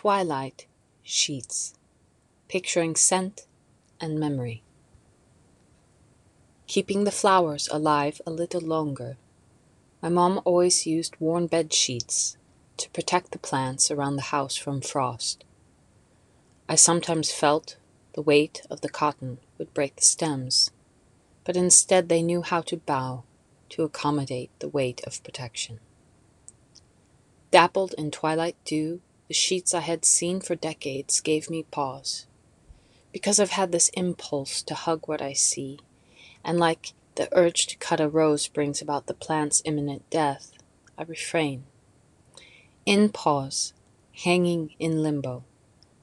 Twilight Sheets Picturing Scent and Memory. Keeping the flowers alive a little longer. My mom always used worn bed sheets to protect the plants around the house from frost. I sometimes felt the weight of the cotton would break the stems, but instead they knew how to bow to accommodate the weight of protection. Dappled in twilight dew, the sheets I had seen for decades gave me pause. Because I've had this impulse to hug what I see, and like the urge to cut a rose brings about the plant's imminent death, I refrain. In pause, hanging in limbo,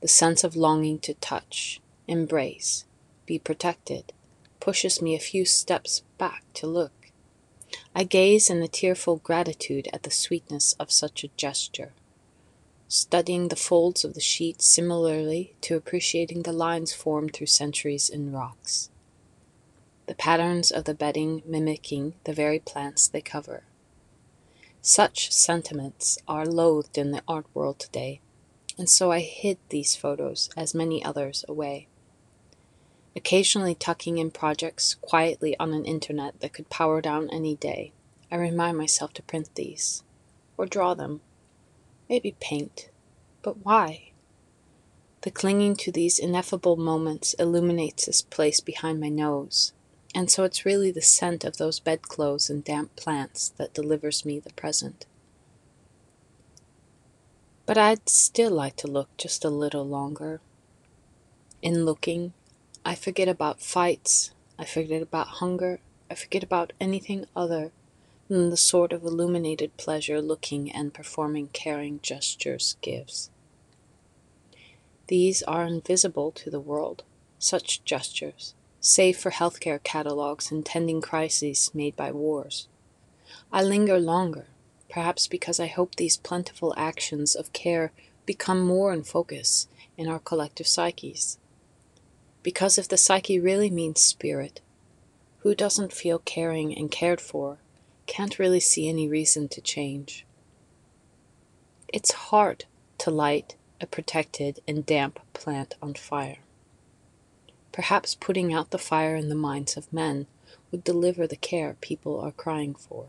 the sense of longing to touch, embrace, be protected, pushes me a few steps back to look. I gaze in a tearful gratitude at the sweetness of such a gesture, studying the folds of the sheet similarly to appreciating the lines formed through centuries in rocks, the patterns of the bedding mimicking the very plants they cover. Such sentiments are loathed in the art world today, and so I hid these photos, as many others, away occasionally tucking in projects quietly on an internet that could power down any day. I remind myself to print these, or draw them, maybe paint. But why? The clinging to these ineffable moments illuminates this place behind my nose, and so it's really the scent of those bedclothes and damp plants that delivers me the present. But I'd still like to look just a little longer. In looking, I forget about fights. I forget about hunger. I forget about anything other the sort of illuminated pleasure looking and performing caring gestures gives. These are invisible to the world, such gestures, save for healthcare catalogs and tending crises made by wars. I linger longer, perhaps because I hope these plentiful actions of care become more in focus in our collective psyches because if the psyche really means spirit, who doesn't feel caring and cared for can't really see any reason to change. It's hard to light a protected and damp plant on fire. Perhaps putting out the fire in the minds of men would deliver the care people are crying for.